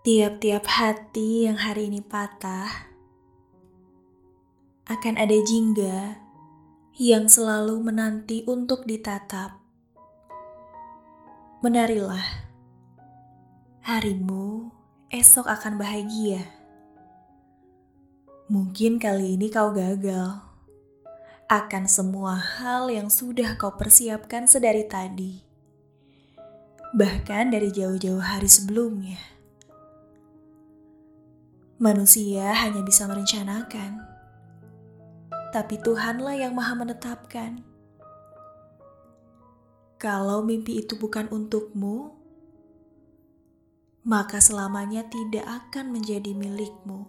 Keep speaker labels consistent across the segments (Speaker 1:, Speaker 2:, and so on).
Speaker 1: Tiap-tiap hati yang hari ini patah, akan ada jingga yang selalu menanti untuk ditatap. Menarilah, harimu esok akan bahagia. Mungkin kali ini kau gagal akan semua hal yang sudah kau persiapkan sedari tadi, bahkan dari jauh-jauh hari sebelumnya. Manusia hanya bisa merencanakan, tapi Tuhanlah yang Maha Menetapkan. Kalau mimpi itu bukan untukmu, maka selamanya tidak akan menjadi milikmu.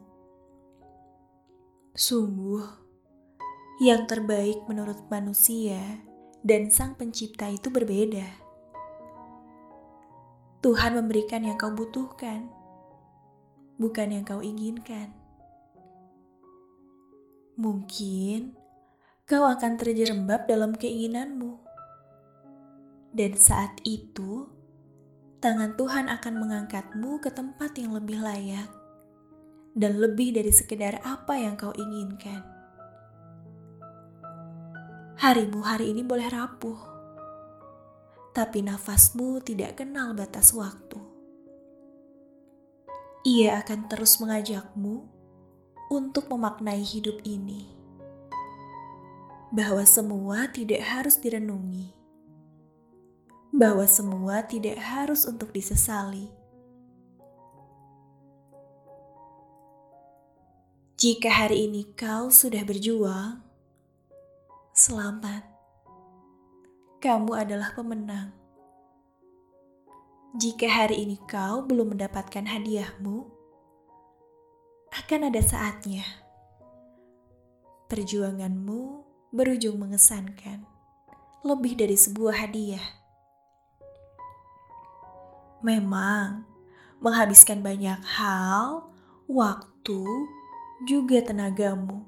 Speaker 1: Sungguh, yang terbaik menurut manusia dan Sang Pencipta itu berbeda. Tuhan memberikan yang kau butuhkan bukan yang kau inginkan. Mungkin kau akan terjerembab dalam keinginanmu, dan saat itu tangan Tuhan akan mengangkatmu ke tempat yang lebih layak dan lebih dari sekedar apa yang kau inginkan. Harimu hari ini boleh rapuh, tapi nafasmu tidak kenal batas waktu ia akan terus mengajakmu untuk memaknai hidup ini. Bahwa semua tidak harus direnungi. Bahwa semua tidak harus untuk disesali. Jika hari ini kau sudah berjuang, selamat. Kamu adalah pemenang. Jika hari ini kau belum mendapatkan hadiahmu, akan ada saatnya perjuanganmu berujung mengesankan lebih dari sebuah hadiah. Memang menghabiskan banyak hal, waktu, juga tenagamu.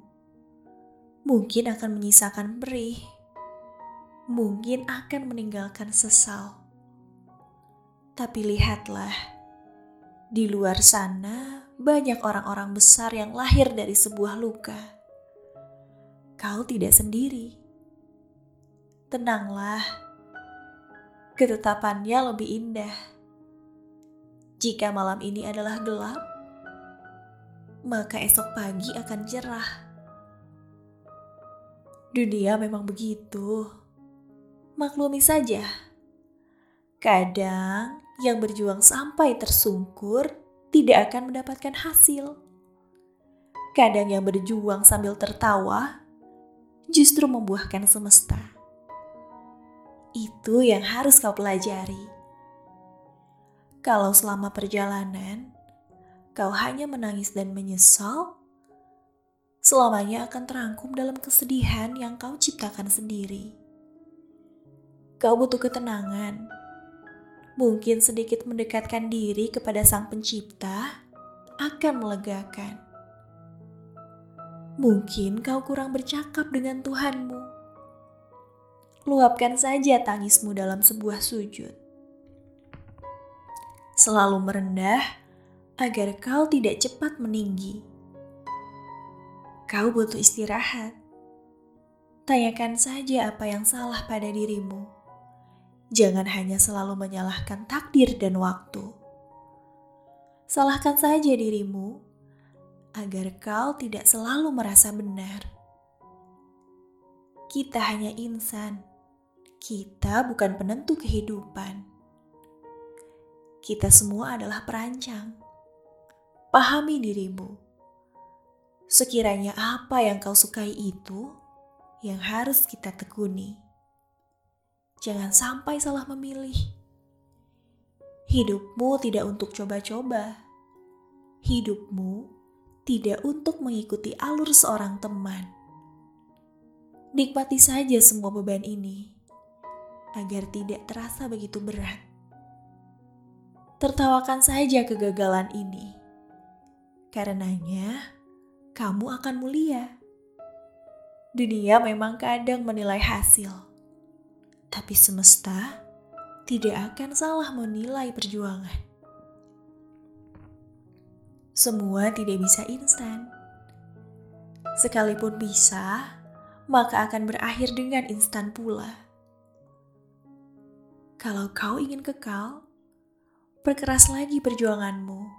Speaker 1: Mungkin akan menyisakan perih, mungkin akan meninggalkan sesal tapi lihatlah, di luar sana banyak orang-orang besar yang lahir dari sebuah luka. Kau tidak sendiri. Tenanglah, ketetapannya lebih indah. Jika malam ini adalah gelap, maka esok pagi akan cerah. Dunia memang begitu. Maklumi saja. Kadang yang berjuang sampai tersungkur tidak akan mendapatkan hasil. Kadang yang berjuang sambil tertawa justru membuahkan semesta. Itu yang harus kau pelajari. Kalau selama perjalanan kau hanya menangis dan menyesal, selamanya akan terangkum dalam kesedihan yang kau ciptakan sendiri. Kau butuh ketenangan mungkin sedikit mendekatkan diri kepada Sang Pencipta akan melegakan. Mungkin kau kurang bercakap dengan Tuhanmu. Luapkan saja tangismu dalam sebuah sujud. Selalu merendah agar kau tidak cepat meninggi. Kau butuh istirahat. Tanyakan saja apa yang salah pada dirimu Jangan hanya selalu menyalahkan takdir dan waktu. Salahkan saja dirimu agar kau tidak selalu merasa benar. Kita hanya insan, kita bukan penentu kehidupan. Kita semua adalah perancang. Pahami dirimu. Sekiranya apa yang kau sukai itu yang harus kita tekuni. Jangan sampai salah memilih. Hidupmu tidak untuk coba-coba. Hidupmu tidak untuk mengikuti alur seorang teman. Nikmati saja semua beban ini agar tidak terasa begitu berat. Tertawakan saja kegagalan ini. Karenanya, kamu akan mulia. Dunia memang kadang menilai hasil tapi semesta tidak akan salah menilai perjuangan. semua tidak bisa instan. Sekalipun bisa, maka akan berakhir dengan instan pula. Kalau kau ingin kekal, perkeras lagi perjuanganmu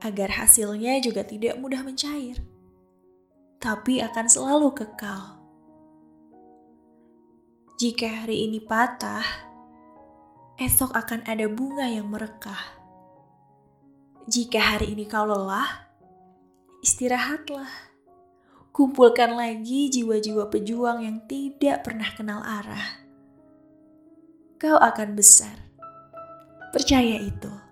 Speaker 1: agar hasilnya juga tidak mudah mencair, tapi akan selalu kekal. Jika hari ini patah, esok akan ada bunga yang merekah. Jika hari ini kau lelah, istirahatlah. Kumpulkan lagi jiwa-jiwa pejuang yang tidak pernah kenal arah. Kau akan besar. Percaya itu.